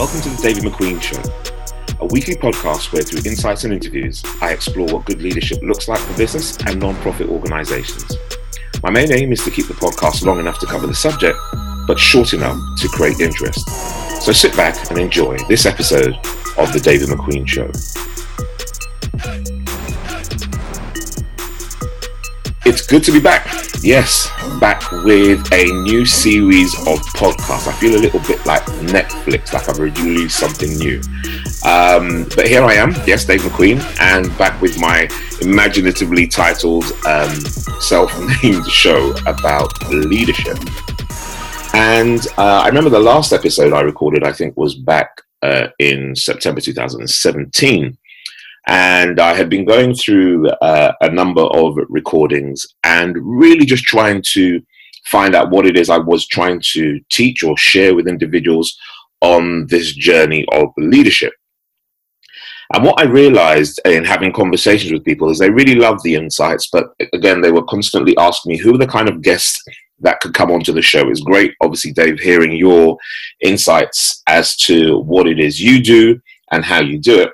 Welcome to the David McQueen Show, a weekly podcast where through insights and interviews, I explore what good leadership looks like for business and non-profit organizations. My main aim is to keep the podcast long enough to cover the subject, but short enough to create interest. So sit back and enjoy this episode of the David McQueen Show. It's good to be back. Yes, back with a new series of podcasts. I feel a little bit like Netflix, like I've released something new. Um, but here I am, yes, Dave McQueen, and back with my imaginatively titled um, self named show about leadership. And uh, I remember the last episode I recorded, I think, was back uh, in September 2017 and I had been going through uh, a number of recordings and really just trying to find out what it is I was trying to teach or share with individuals on this journey of leadership. And what I realized in having conversations with people is they really loved the insights, but again, they were constantly asking me who are the kind of guests that could come onto the show. It's great, obviously, Dave, hearing your insights as to what it is you do and how you do it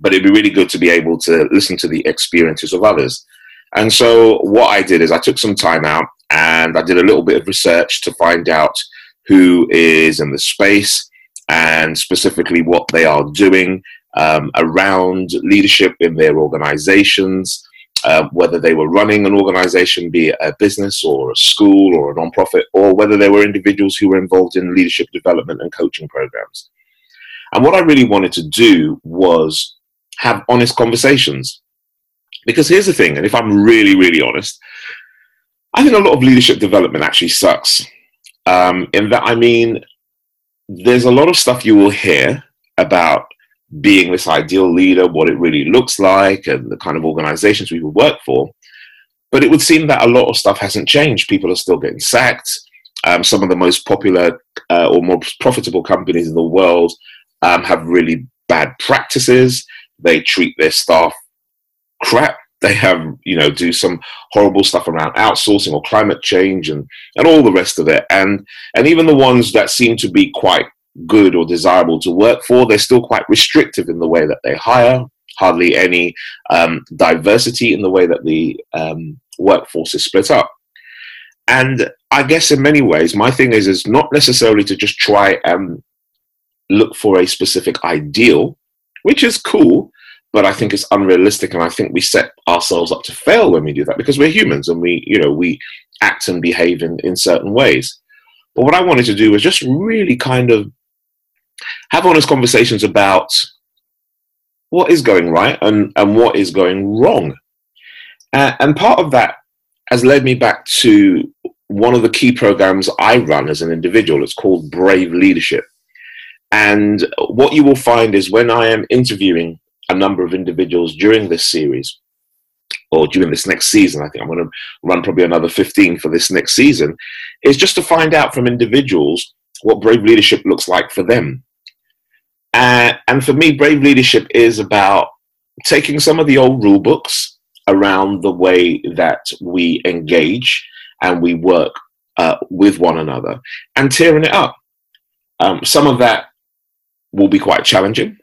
but it'd be really good to be able to listen to the experiences of others. And so what I did is I took some time out and I did a little bit of research to find out who is in the space and specifically what they are doing um, around leadership in their organizations, uh, whether they were running an organization, be it a business or a school or a nonprofit, or whether they were individuals who were involved in leadership development and coaching programs. And what I really wanted to do was have honest conversations. Because here's the thing, and if I'm really, really honest, I think a lot of leadership development actually sucks. Um, in that, I mean, there's a lot of stuff you will hear about being this ideal leader, what it really looks like, and the kind of organizations we would work for. But it would seem that a lot of stuff hasn't changed. People are still getting sacked. Um, some of the most popular uh, or most profitable companies in the world um, have really bad practices. They treat their staff crap. They have, you know, do some horrible stuff around outsourcing or climate change and, and all the rest of it. And and even the ones that seem to be quite good or desirable to work for, they're still quite restrictive in the way that they hire. Hardly any um, diversity in the way that the um, workforce is split up. And I guess in many ways, my thing is is not necessarily to just try and look for a specific ideal, which is cool, but I think it's unrealistic, and I think we set ourselves up to fail when we do that because we're humans and we, you know, we act and behave in, in certain ways. But what I wanted to do was just really kind of have honest conversations about what is going right and, and what is going wrong. Uh, and part of that has led me back to one of the key programs I run as an individual. It's called Brave Leadership. And what you will find is when I am interviewing a number of individuals during this series, or during this next season, I think I'm going to run probably another 15 for this next season, is just to find out from individuals what brave leadership looks like for them. Uh, and for me, brave leadership is about taking some of the old rule books around the way that we engage and we work uh, with one another and tearing it up. Um, some of that will be quite challenging.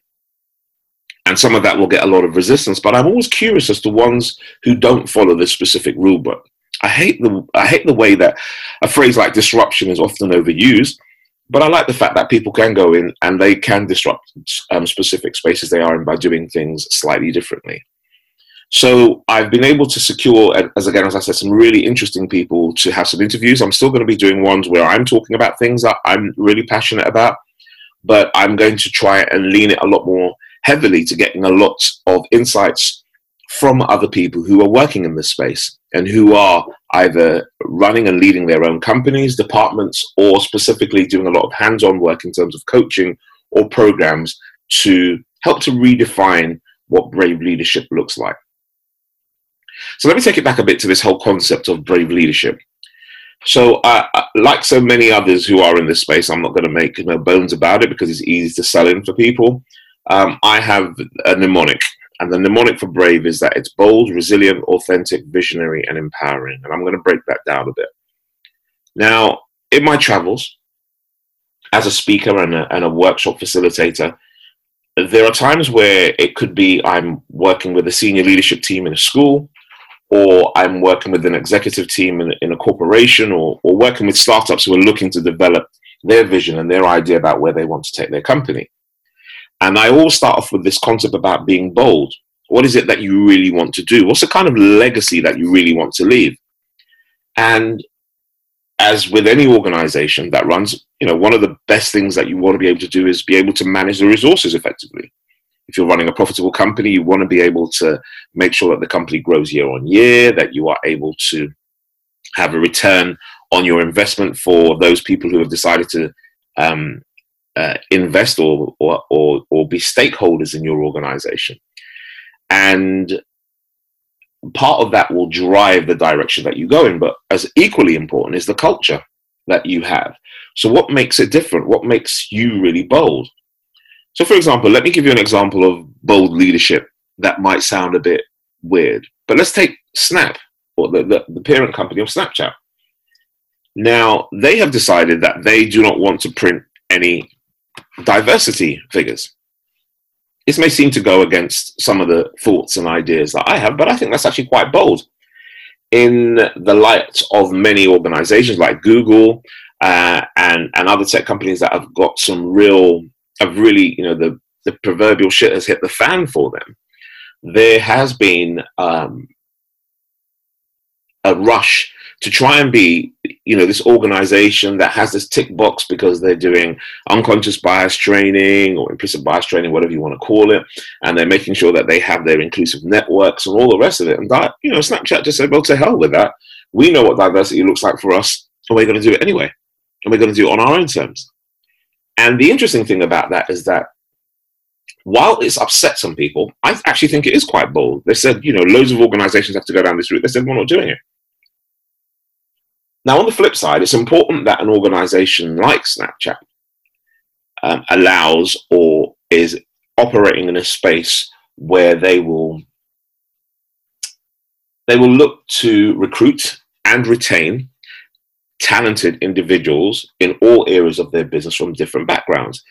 And some of that will get a lot of resistance, but I'm always curious as to ones who don't follow this specific rule book. I hate the I hate the way that a phrase like disruption is often overused, but I like the fact that people can go in and they can disrupt um, specific spaces they are in by doing things slightly differently. So I've been able to secure, as again as I said, some really interesting people to have some interviews. I'm still going to be doing ones where I'm talking about things that I'm really passionate about, but I'm going to try and lean it a lot more heavily to getting a lot of insights from other people who are working in this space and who are either running and leading their own companies, departments, or specifically doing a lot of hands on work in terms of coaching or programs to help to redefine what brave leadership looks like. So let me take it back a bit to this whole concept of brave leadership. So, uh, like so many others who are in this space, I'm not going to make no bones about it because it's easy to sell in for people. Um, I have a mnemonic, and the mnemonic for brave is that it's bold, resilient, authentic, visionary, and empowering. And I'm going to break that down a bit. Now, in my travels, as a speaker and a, and a workshop facilitator, there are times where it could be I'm working with a senior leadership team in a school, or I'm working with an executive team in, in a corporation, or, or working with startups who are looking to develop their vision and their idea about where they want to take their company. And I all start off with this concept about being bold. What is it that you really want to do? What's the kind of legacy that you really want to leave? And as with any organization that runs, you know, one of the best things that you want to be able to do is be able to manage the resources effectively. If you're running a profitable company, you want to be able to make sure that the company grows year on year, that you are able to have a return on your investment for those people who have decided to um, uh, invest or, or, or, or be stakeholders in your organization. And part of that will drive the direction that you go in. But as equally important is the culture that you have. So, what makes it different? What makes you really bold? So, for example, let me give you an example of bold leadership that might sound a bit weird. But let's take Snap, or the, the, the parent company of Snapchat. Now, they have decided that they do not want to print any diversity figures. This may seem to go against some of the thoughts and ideas that I have, but I think that's actually quite bold. In the light of many organizations like Google uh, and, and other tech companies that have got some real, have really, you know, the, the proverbial shit has hit the fan for them, there has been um, a rush to try and be, you know, this organization that has this tick box because they're doing unconscious bias training or implicit bias training, whatever you want to call it, and they're making sure that they have their inclusive networks and all the rest of it. And that, you know, Snapchat just said, well, to hell with that. We know what diversity looks like for us, and we're going to do it anyway. And we're going to do it on our own terms. And the interesting thing about that is that while it's upset some people, I actually think it is quite bold. They said, you know, loads of organizations have to go down this route. They said, we're not doing it. Now, on the flip side, it's important that an organization like Snapchat um, allows or is operating in a space where they will they will look to recruit and retain talented individuals in all areas of their business from different backgrounds.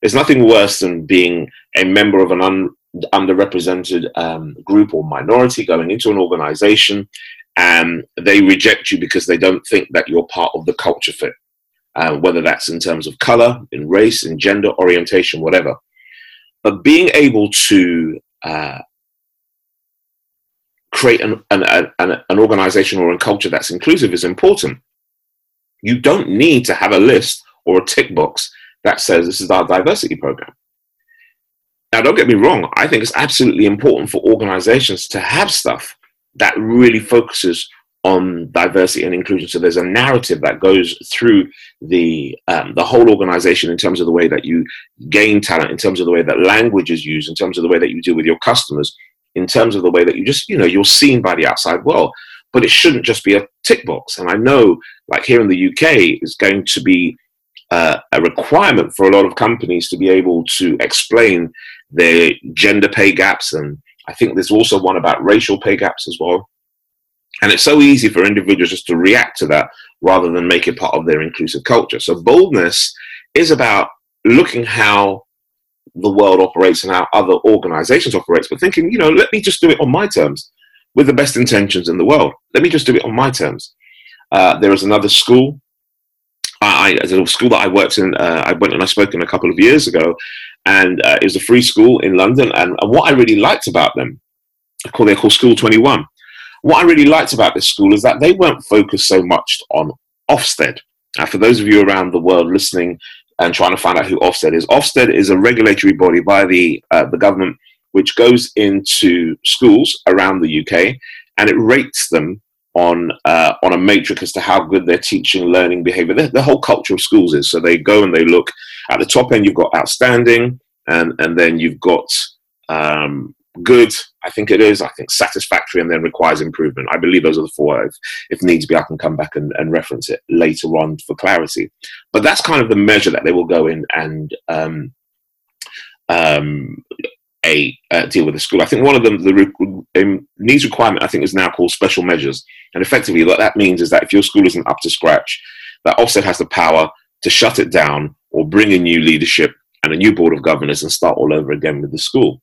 There's nothing worse than being a member of an un, underrepresented um, group or minority going into an organization and they reject you because they don't think that you're part of the culture fit, uh, whether that's in terms of color, in race, in gender, orientation, whatever. But being able to uh, create an, an, an, an organization or a culture that's inclusive is important. You don't need to have a list or a tick box that says this is our diversity program. Now, don't get me wrong, I think it's absolutely important for organizations to have stuff that really focuses on diversity and inclusion. So there's a narrative that goes through the um, the whole organization in terms of the way that you gain talent, in terms of the way that language is used, in terms of the way that you deal with your customers, in terms of the way that you just you know you're seen by the outside world. But it shouldn't just be a tick box. And I know, like here in the UK, is going to be uh, a requirement for a lot of companies to be able to explain their gender pay gaps and I think there's also one about racial pay gaps as well. And it's so easy for individuals just to react to that rather than make it part of their inclusive culture. So boldness is about looking how the world operates and how other organizations operates, but thinking, you know, let me just do it on my terms with the best intentions in the world. Let me just do it on my terms. Uh, there is another school. A school that I worked in, uh, I went and I spoke in a couple of years ago, and uh, it was a free school in London. And, and what I really liked about them, call they call School Twenty One. What I really liked about this school is that they weren't focused so much on Ofsted. Now, for those of you around the world listening and trying to find out who Ofsted is, Ofsted is a regulatory body by the uh, the government which goes into schools around the UK and it rates them on uh, on a matrix as to how good their teaching, learning, behavior, the, the, whole culture of schools is. So they go and they look at the top end. You've got outstanding, and and then you've got um, good. I think it is. I think satisfactory, and then requires improvement. I believe those are the four. If, if needs be, I can come back and, and reference it later on for clarity. But that's kind of the measure that they will go in and um, um, a uh, deal with the school. I think one of them, the re- um, needs requirement, I think is now called special measures. And effectively, what that means is that if your school isn't up to scratch, that Ofsted has the power to shut it down or bring in new leadership and a new board of governors and start all over again with the school.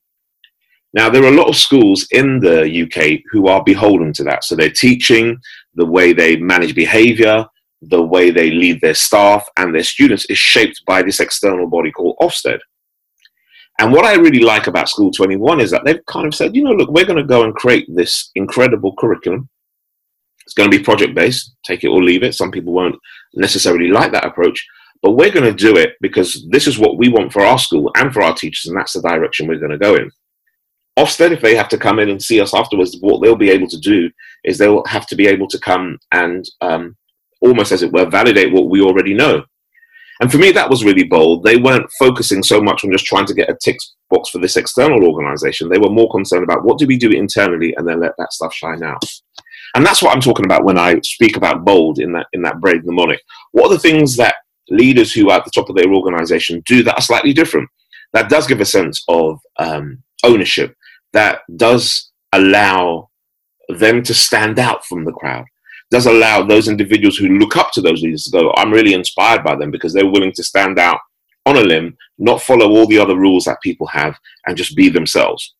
Now, there are a lot of schools in the UK who are beholden to that. So they're teaching the way they manage behavior, the way they lead their staff and their students is shaped by this external body called Ofsted. And what I really like about School 21 is that they've kind of said, you know, look, we're going to go and create this incredible curriculum. It's going to be project based, take it or leave it. Some people won't necessarily like that approach, but we're going to do it because this is what we want for our school and for our teachers, and that's the direction we're going to go in. Ofsted, if they have to come in and see us afterwards, what they'll be able to do is they'll have to be able to come and um, almost, as it were, validate what we already know. And for me, that was really bold. They weren't focusing so much on just trying to get a tick box for this external organization. They were more concerned about what do we do internally and then let that stuff shine out. And that's what I'm talking about when I speak about bold in that in that brave mnemonic. What are the things that leaders who are at the top of their organization do that are slightly different? That does give a sense of um, ownership. That does allow them to stand out from the crowd does allow those individuals who look up to those leaders to go, I'm really inspired by them because they're willing to stand out on a limb, not follow all the other rules that people have, and just be themselves.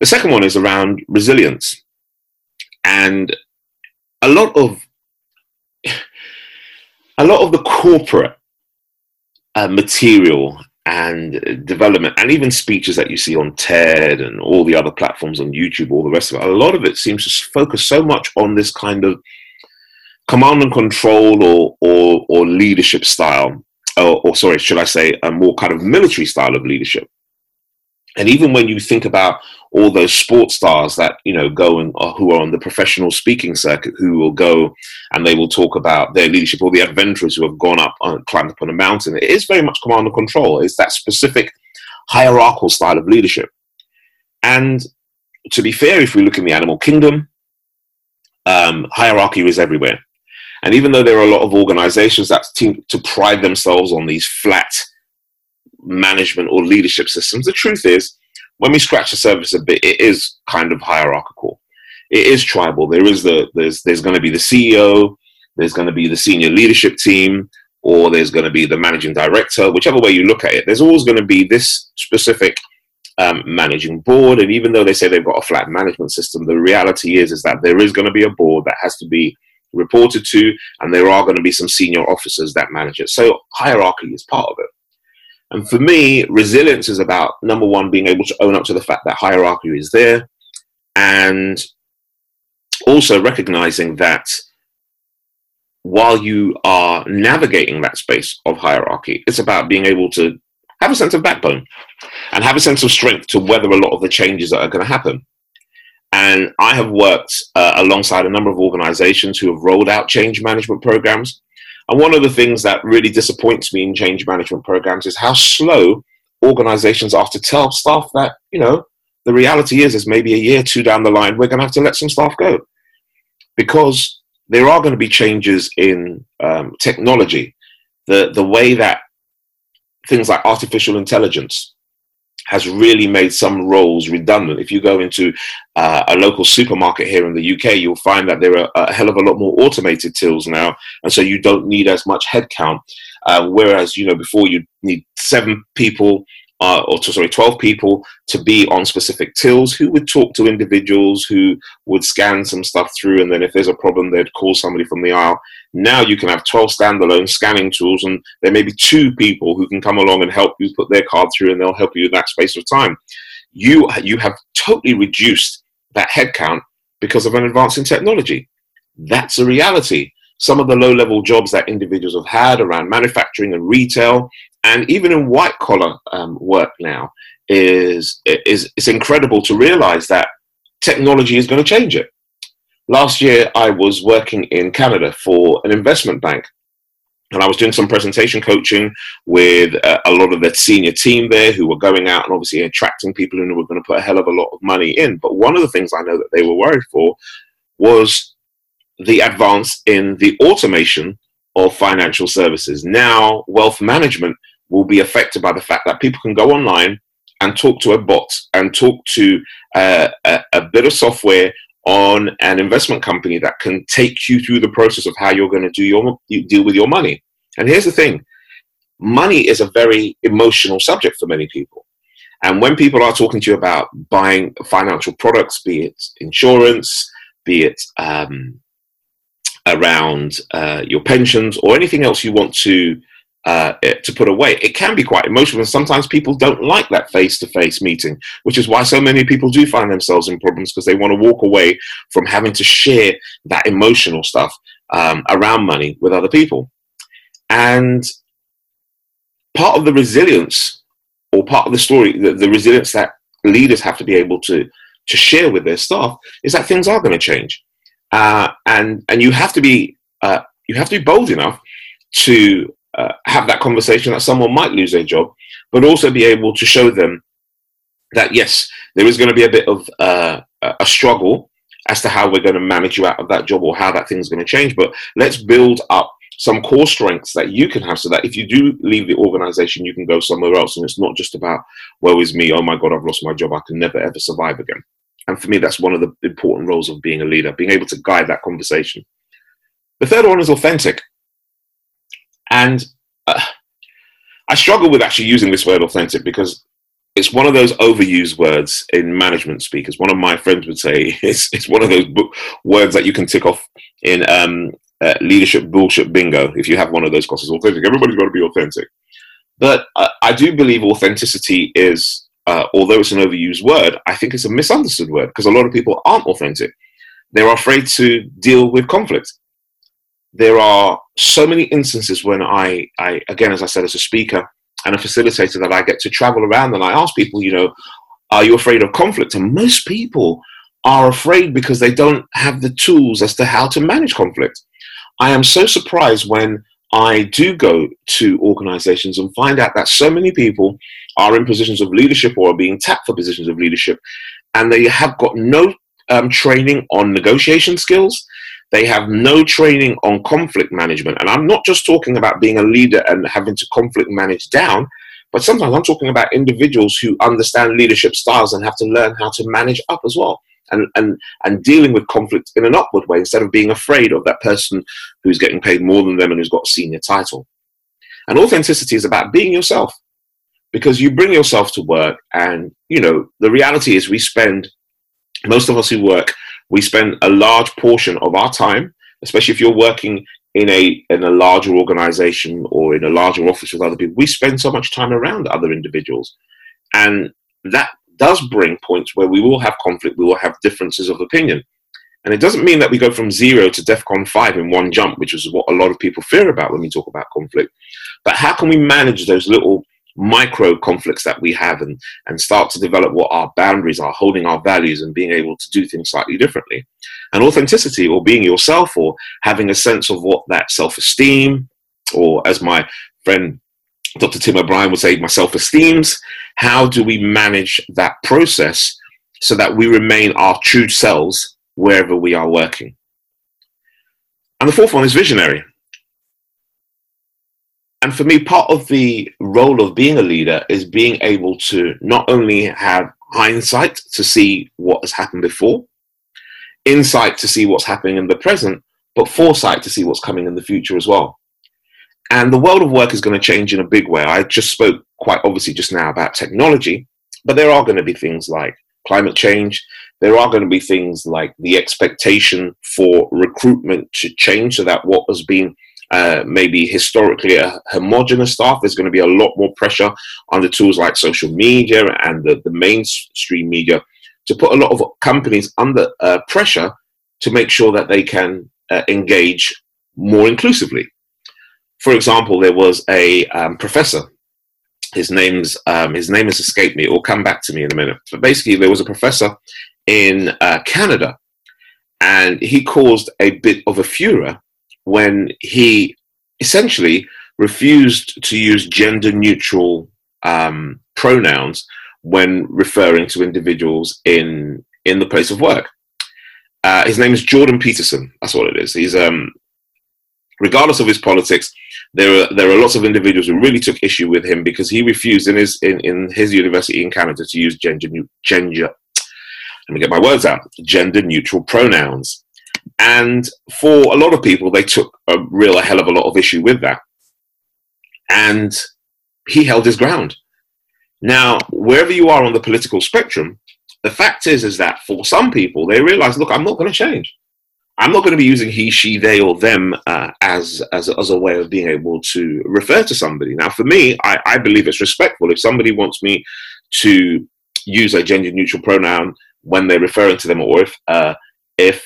The second one is around resilience. And a lot of a lot of the corporate uh, material and development and even speeches that you see on TED and all the other platforms on YouTube, all the rest of it, a lot of it seems to focus so much on this kind of command and control or or, or leadership style, or, or sorry, should I say, a more kind of military style of leadership. And even when you think about all those sports stars that you know go and uh, who are on the professional speaking circuit, who will go and they will talk about their leadership, or the adventurers who have gone up, and climbed up on a mountain, it is very much command and control. It's that specific hierarchical style of leadership. And to be fair, if we look in the animal kingdom, um, hierarchy is everywhere. And even though there are a lot of organizations that seem to pride themselves on these flat management or leadership systems, the truth is, when we scratch the surface a bit, it is kind of hierarchical. It is tribal. There is the there's there's going to be the CEO, there's going to be the senior leadership team, or there's going to be the managing director. Whichever way you look at it, there's always going to be this specific um, managing board. And even though they say they've got a flat management system, the reality is is that there is going to be a board that has to be reported to, and there are going to be some senior officers that manage it. So hierarchy is part of it. And for me, resilience is about number one, being able to own up to the fact that hierarchy is there, and also recognizing that while you are navigating that space of hierarchy, it's about being able to have a sense of backbone and have a sense of strength to weather a lot of the changes that are going to happen. And I have worked uh, alongside a number of organizations who have rolled out change management programs. And one of the things that really disappoints me in change management programs is how slow organizations are to tell staff that, you know, the reality is, is maybe a year, two down the line, we're going to have to let some staff go. Because there are going to be changes in um, technology. The, the way that things like artificial intelligence has really made some roles redundant. If you go into uh, a local supermarket here in the UK, you'll find that there are a hell of a lot more automated tills now, and so you don't need as much headcount. Uh, whereas you know before you need seven people uh, or to, sorry, 12 people to be on specific tills who would talk to individuals who would scan some stuff through. And then if there's a problem, they'd call somebody from the aisle. Now you can have 12 standalone scanning tools, and there may be two people who can come along and help you put their card through, and they'll help you in that space of time. You, you have totally reduced that headcount because of an advance in technology. That's a reality some of the low level jobs that individuals have had around manufacturing and retail and even in white collar um, work now is is it's incredible to realize that technology is going to change it last year i was working in canada for an investment bank and I was doing some presentation coaching with uh, a lot of the senior team there who were going out and obviously attracting people who were going to put a hell of a lot of money in. But one of the things I know that they were worried for was the advance in the automation of financial services. Now, wealth management will be affected by the fact that people can go online and talk to a bot and talk to uh, a, a bit of software on an investment company that can take you through the process of how you're going to do your you deal with your money. And here's the thing: money is a very emotional subject for many people. And when people are talking to you about buying financial products, be it insurance, be it um, around uh, your pensions or anything else you want to uh, to put away, it can be quite emotional. And sometimes people don't like that face-to-face meeting, which is why so many people do find themselves in problems because they want to walk away from having to share that emotional stuff um, around money with other people. And part of the resilience or part of the story, the, the resilience that leaders have to be able to to share with their staff is that things are going to change, uh, and and you have to be uh, you have to be bold enough to uh, have that conversation that someone might lose their job, but also be able to show them that yes, there is going to be a bit of uh, a struggle as to how we're going to manage you out of that job or how that thing's going to change. But let's build up some core strengths that you can have so that if you do leave the organization, you can go somewhere else. And it's not just about, woe is me, oh my God, I've lost my job, I can never ever survive again. And for me, that's one of the important roles of being a leader, being able to guide that conversation. The third one is authentic. And uh, I struggle with actually using this word authentic because it's one of those overused words in management speakers. One of my friends would say it's, it's one of those words that you can tick off in um, uh, leadership bullshit bingo if you have one of those courses. Authentic. Everybody's got to be authentic. But uh, I do believe authenticity is, uh, although it's an overused word, I think it's a misunderstood word because a lot of people aren't authentic. They're afraid to deal with conflict. There are so many instances when I, I, again, as I said, as a speaker and a facilitator, that I get to travel around and I ask people, you know, are you afraid of conflict? And most people are afraid because they don't have the tools as to how to manage conflict. I am so surprised when I do go to organizations and find out that so many people are in positions of leadership or are being tapped for positions of leadership and they have got no um, training on negotiation skills. They have no training on conflict management. And I'm not just talking about being a leader and having to conflict manage down, but sometimes I'm talking about individuals who understand leadership styles and have to learn how to manage up as well and, and, and dealing with conflict in an upward way instead of being afraid of that person who's getting paid more than them and who's got a senior title. And authenticity is about being yourself because you bring yourself to work and, you know, the reality is we spend, most of us who work, we spend a large portion of our time, especially if you're working in a in a larger organization or in a larger office with other people, we spend so much time around other individuals. And that does bring points where we will have conflict, we will have differences of opinion. And it doesn't mean that we go from zero to DEFCON 5 in one jump, which is what a lot of people fear about when we talk about conflict. But how can we manage those little micro conflicts that we have and, and start to develop what our boundaries are, holding our values and being able to do things slightly differently? And authenticity, or being yourself, or having a sense of what that self esteem, or as my friend Dr. Tim O'Brien would say, my self esteems. How do we manage that process so that we remain our true selves wherever we are working? And the fourth one is visionary. And for me, part of the role of being a leader is being able to not only have hindsight to see what has happened before, insight to see what's happening in the present, but foresight to see what's coming in the future as well. And the world of work is going to change in a big way. I just spoke quite obviously just now about technology, but there are going to be things like climate change. There are going to be things like the expectation for recruitment to change so that what has been uh, maybe historically a homogenous staff, there's going to be a lot more pressure on the tools like social media and the, the mainstream media to put a lot of companies under uh, pressure to make sure that they can uh, engage more inclusively for example, there was a um, professor. His name's um, his name has escaped me. It will come back to me in a minute. But basically, there was a professor in uh, Canada, and he caused a bit of a furor when he essentially refused to use gender neutral um, pronouns when referring to individuals in in the place of work. Uh, his name is Jordan Peterson. That's what it is. He's um, regardless of his politics, there are there are lots of individuals who really took issue with him because he refused in his in, in his university in Canada to use gender gender. Let me get my words out. Gender neutral pronouns, and for a lot of people, they took a real a hell of a lot of issue with that. And he held his ground. Now, wherever you are on the political spectrum, the fact is is that for some people, they realize, look, I'm not going to change. I'm not going to be using he, she, they, or them uh, as, as, as a way of being able to refer to somebody. Now, for me, I, I believe it's respectful. If somebody wants me to use a gender neutral pronoun when they're referring to them, or if uh, if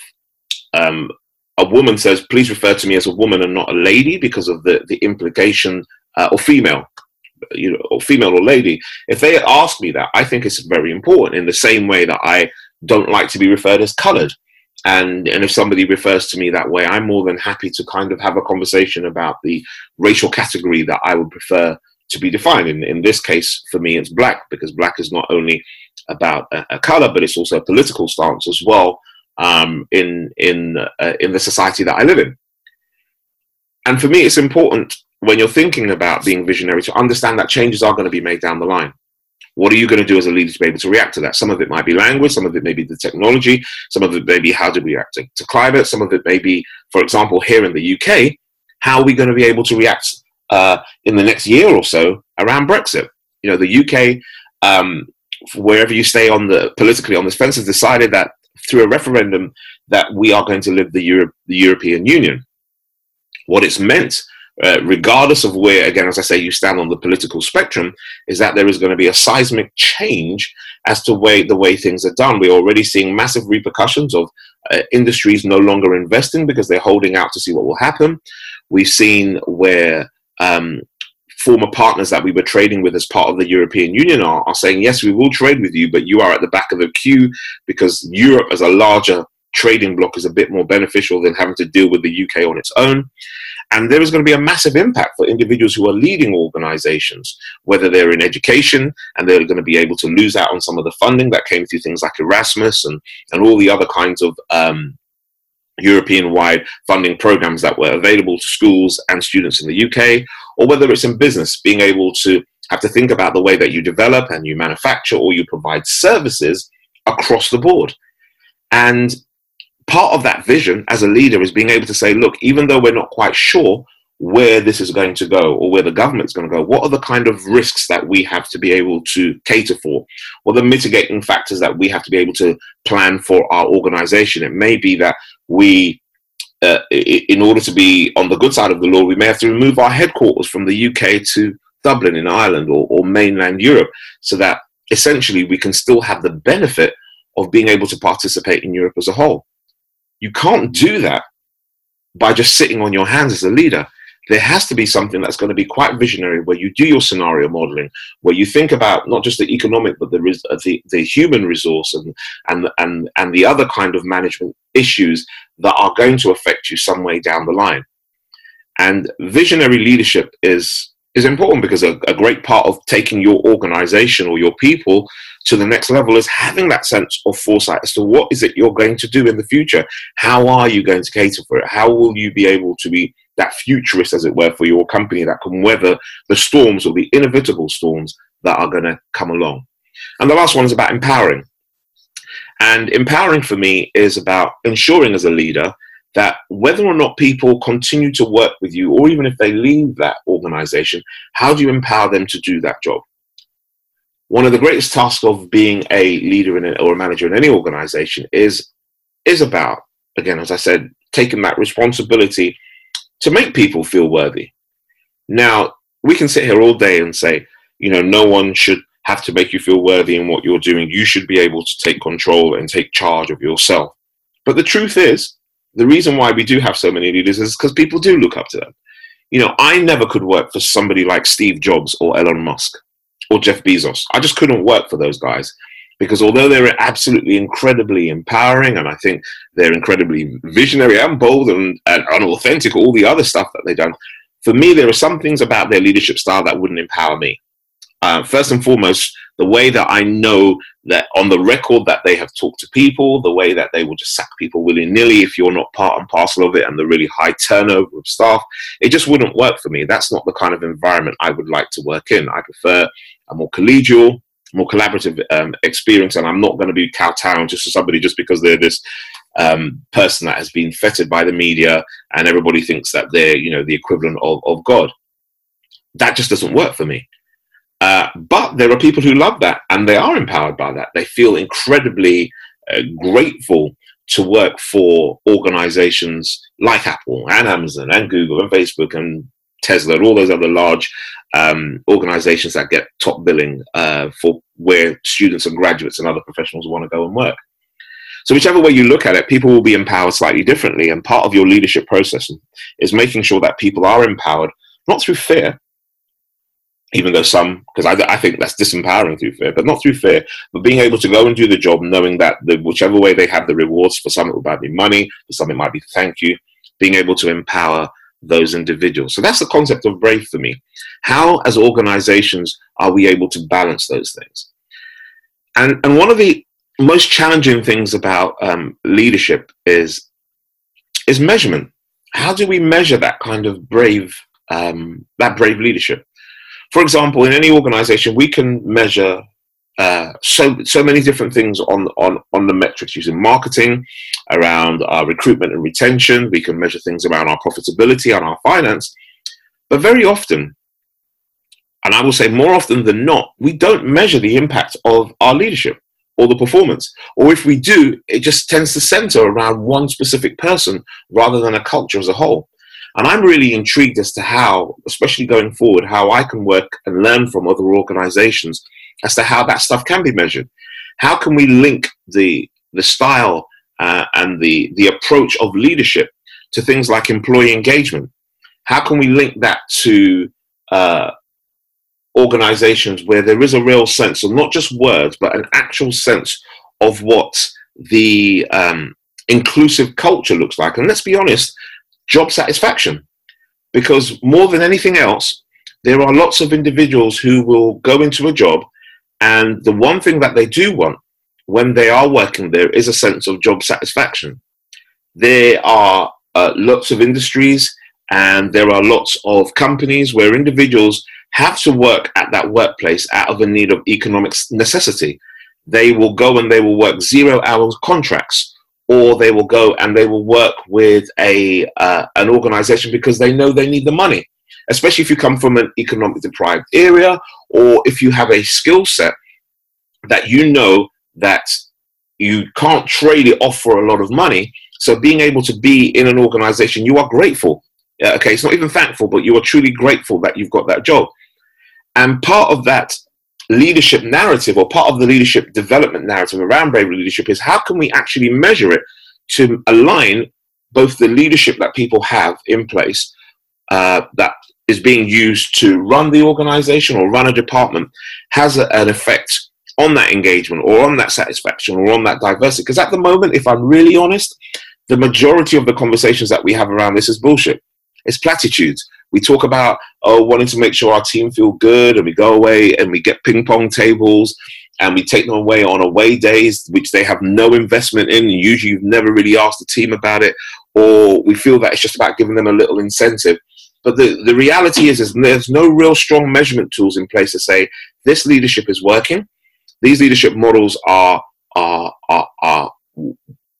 um, a woman says, "Please refer to me as a woman and not a lady," because of the the implication, uh, or female, you know, or female or lady. If they ask me that, I think it's very important. In the same way that I don't like to be referred as coloured and and if somebody refers to me that way i'm more than happy to kind of have a conversation about the racial category that i would prefer to be defined in, in this case for me it's black because black is not only about a, a color but it's also a political stance as well um, in in uh, in the society that i live in and for me it's important when you're thinking about being visionary to understand that changes are going to be made down the line what are you going to do as a leader to be able to react to that? Some of it might be language, some of it may be the technology, some of it may be how do we react to, to climate, some of it may be, for example, here in the UK, how are we going to be able to react uh, in the next year or so around Brexit? You know, the UK, um, wherever you stay on the politically on this fence, has decided that through a referendum that we are going to leave the, Europe, the European Union. What it's meant uh, regardless of where, again, as I say, you stand on the political spectrum, is that there is going to be a seismic change as to way the way things are done. We're already seeing massive repercussions of uh, industries no longer investing because they're holding out to see what will happen. We've seen where um, former partners that we were trading with as part of the European Union are, are saying, yes, we will trade with you, but you are at the back of the queue because Europe as a larger trading block is a bit more beneficial than having to deal with the UK on its own. And there is going to be a massive impact for individuals who are leading organizations, whether they're in education and they're going to be able to lose out on some of the funding that came through things like Erasmus and, and all the other kinds of um, European wide funding programs that were available to schools and students in the UK, or whether it's in business, being able to have to think about the way that you develop and you manufacture or you provide services across the board. And part of that vision as a leader is being able to say, look, even though we're not quite sure where this is going to go or where the government's going to go, what are the kind of risks that we have to be able to cater for? What are the mitigating factors that we have to be able to plan for our organization? It may be that we uh, in order to be on the good side of the law, we may have to remove our headquarters from the UK to Dublin in Ireland or, or mainland Europe so that essentially we can still have the benefit of being able to participate in Europe as a whole. You can't do that by just sitting on your hands as a leader. There has to be something that's going to be quite visionary, where you do your scenario modeling, where you think about not just the economic, but the the, the human resource and and and and the other kind of management issues that are going to affect you some way down the line. And visionary leadership is is important because a, a, great part of taking your organization or your people to the next level is having that sense of foresight as to what is it you're going to do in the future? How are you going to cater for it? How will you be able to be that futurist as it were for your company that can weather the storms or the inevitable storms that are going to come along? And the last one is about empowering and empowering for me is about ensuring as a leader that whether or not people continue to work with you, or even if they leave that organization, how do you empower them to do that job? One of the greatest tasks of being a leader in a, or a manager in any organization is, is about, again, as I said, taking that responsibility to make people feel worthy. Now, we can sit here all day and say, you know, no one should have to make you feel worthy in what you're doing. You should be able to take control and take charge of yourself. But the truth is, the reason why we do have so many leaders is because people do look up to them. You know, I never could work for somebody like Steve Jobs or Elon Musk or Jeff Bezos. I just couldn't work for those guys because although they're absolutely incredibly empowering and I think they're incredibly visionary and bold and, and, authentic, all the other stuff that they've done, for me, there are some things about their leadership style that wouldn't empower me. Uh, first and foremost, the way that I know that on the record that they have talked to people, the way that they will just sack people willy nilly if you're not part and parcel of it, and the really high turnover of staff, it just wouldn't work for me. That's not the kind of environment I would like to work in. I prefer a more collegial, more collaborative um, experience, and I'm not going to be kowtowing just to somebody just because they're this um, person that has been fettered by the media and everybody thinks that they're, you know, the equivalent of, of God. That just doesn't work for me. But there are people who love that and they are empowered by that. They feel incredibly uh, grateful to work for organizations like Apple and Amazon and Google and Facebook and Tesla and all those other large um, organizations that get top billing uh, for where students and graduates and other professionals want to go and work. So, whichever way you look at it, people will be empowered slightly differently. And part of your leadership process is making sure that people are empowered, not through fear, even though some, because I, I, think that's disempowering through fear, but not through fear, but being able to go and do the job, knowing that the, whichever way they have the rewards, for some it might be money, for some it might be thank you, being able to empower those individuals. So that's the concept of brave for me. How, as organizations, are we able to balance those things? And, and one of the most challenging things about um, leadership is, is measurement. How do we measure that kind of brave, um, that brave leadership? For example, in any organization, we can measure uh, so so many different things on on on the metrics using marketing, around our recruitment and retention. We can measure things around our profitability and our finance, but very often, and I will say more often than not, we don't measure the impact of our leadership or the performance. Or if we do, it just tends to center around one specific person rather than a culture as a whole. And I'm really intrigued as to how, especially going forward, how I can work and learn from other organizations as to how that stuff can be measured. How can we link the, the style uh, and the, the approach of leadership to things like employee engagement? How can we link that to uh, organizations where there is a real sense of not just words, but an actual sense of what the um, inclusive culture looks like? And let's be honest, job satisfaction. Because more than anything else, there are lots of individuals who will go into a job, and the one thing that they do want when they are working there is a sense of job satisfaction. There are uh, lots of industries and there are lots of companies where individuals have to work at that workplace out of a need of economic necessity. They will go and they will work zero hours contracts or they will go and they will work with a uh, an organization because they know they need the money especially if you come from an economic deprived area or if you have a skill set that you know that you can't trade it off for a lot of money. So being able to be in an organization you are grateful. Okay it's not even thankful but you are truly grateful that you've got that job. And part of that leadership narrative or part of the leadership development narrative around brave leadership is how can we actually measure it to align both the leadership that people have in place uh, that is being used to run the organization or run a department has a, an effect on that engagement or on that satisfaction or on that diversity. Because at the moment, if I'm really honest, the majority of the conversations that we have around this is bullshit. It's platitudes we talk about oh wanting to make sure our team feel good and we go away and we get ping pong tables and we take them away on away days which they have no investment in. Usually you've never really asked the team about it or we feel that it's just about giving them a little incentive. But the, the reality is, is there's no real strong measurement tools in place to say this leadership is working. These leadership models are are are are,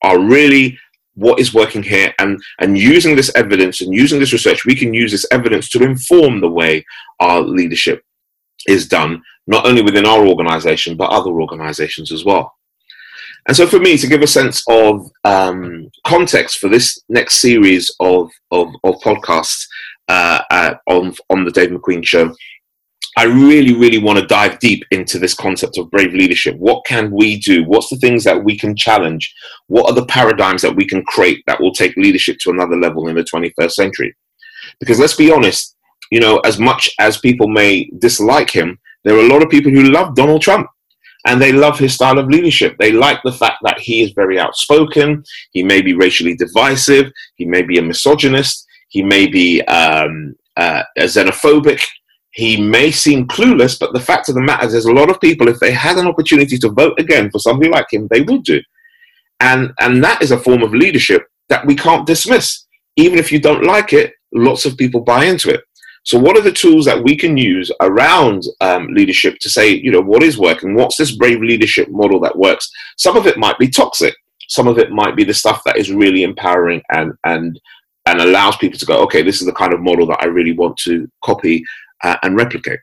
are really what is working here and and using this evidence and using this research we can use this evidence to inform the way our leadership is done not only within our organization but other organizations as well. And so for me to give a sense of um, context for this next series of of, of podcasts uh, uh, on on the dave mcqueen show I really, really want to dive deep into this concept of brave leadership. What can we do? What's the things that we can challenge? What are the paradigms that we can create that will take leadership to another level in the 21st century? Because let's be honest, you know, as much as people may dislike him, there are a lot of people who love Donald Trump and they love his style of leadership. They like the fact that he is very outspoken. He may be racially divisive. He may be a misogynist. He may be um, uh, xenophobic he may seem clueless, but the fact of the matter is, there's a lot of people, if they had an opportunity to vote again for somebody like him, they would do. And, and that is a form of leadership that we can't dismiss. Even if you don't like it, lots of people buy into it. So, what are the tools that we can use around um, leadership to say, you know, what is working? What's this brave leadership model that works? Some of it might be toxic. Some of it might be the stuff that is really empowering and and and allows people to go, okay, this is the kind of model that I really want to copy uh, and replicate.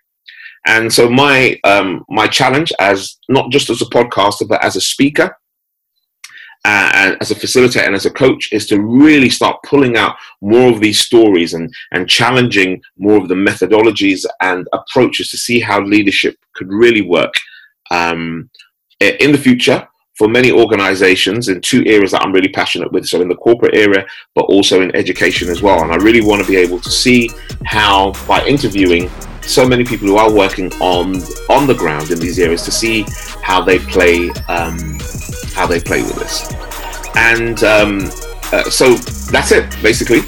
And so my um, my challenge, as not just as a podcaster but as a speaker, uh, and as a facilitator and as a coach, is to really start pulling out more of these stories and and challenging more of the methodologies and approaches to see how leadership could really work um, in the future for many organizations in two areas that I'm really passionate with. So in the corporate area, but also in education as well. And I really want to be able to see how by interviewing so many people who are working on on the ground in these areas to see how they play um, how they play with this. And um, uh, so that's it basically.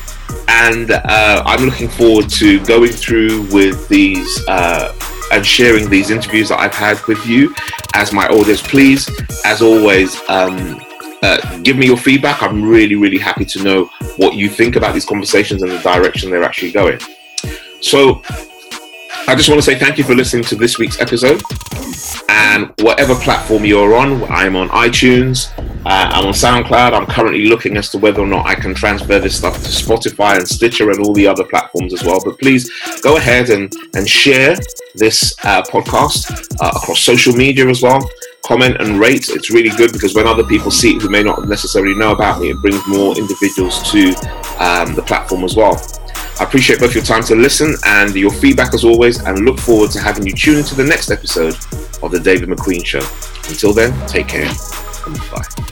And uh, I'm looking forward to going through with these uh, and sharing these interviews that I've had with you as my audience. Please, as always, um, uh, give me your feedback. I'm really, really happy to know what you think about these conversations and the direction they're actually going. So, I just want to say thank you for listening to this week's episode. And whatever platform you're on, I'm on iTunes, uh, I'm on SoundCloud. I'm currently looking as to whether or not I can transfer this stuff to Spotify and Stitcher and all the other platforms as well. But please go ahead and, and share this uh, podcast uh, across social media as well. Comment and rate. It's really good because when other people see it who may not necessarily know about me, it brings more individuals to um, the platform as well. I appreciate both your time to listen and your feedback as always, and look forward to having you tune into the next episode of The David McQueen Show. Until then, take care and bye.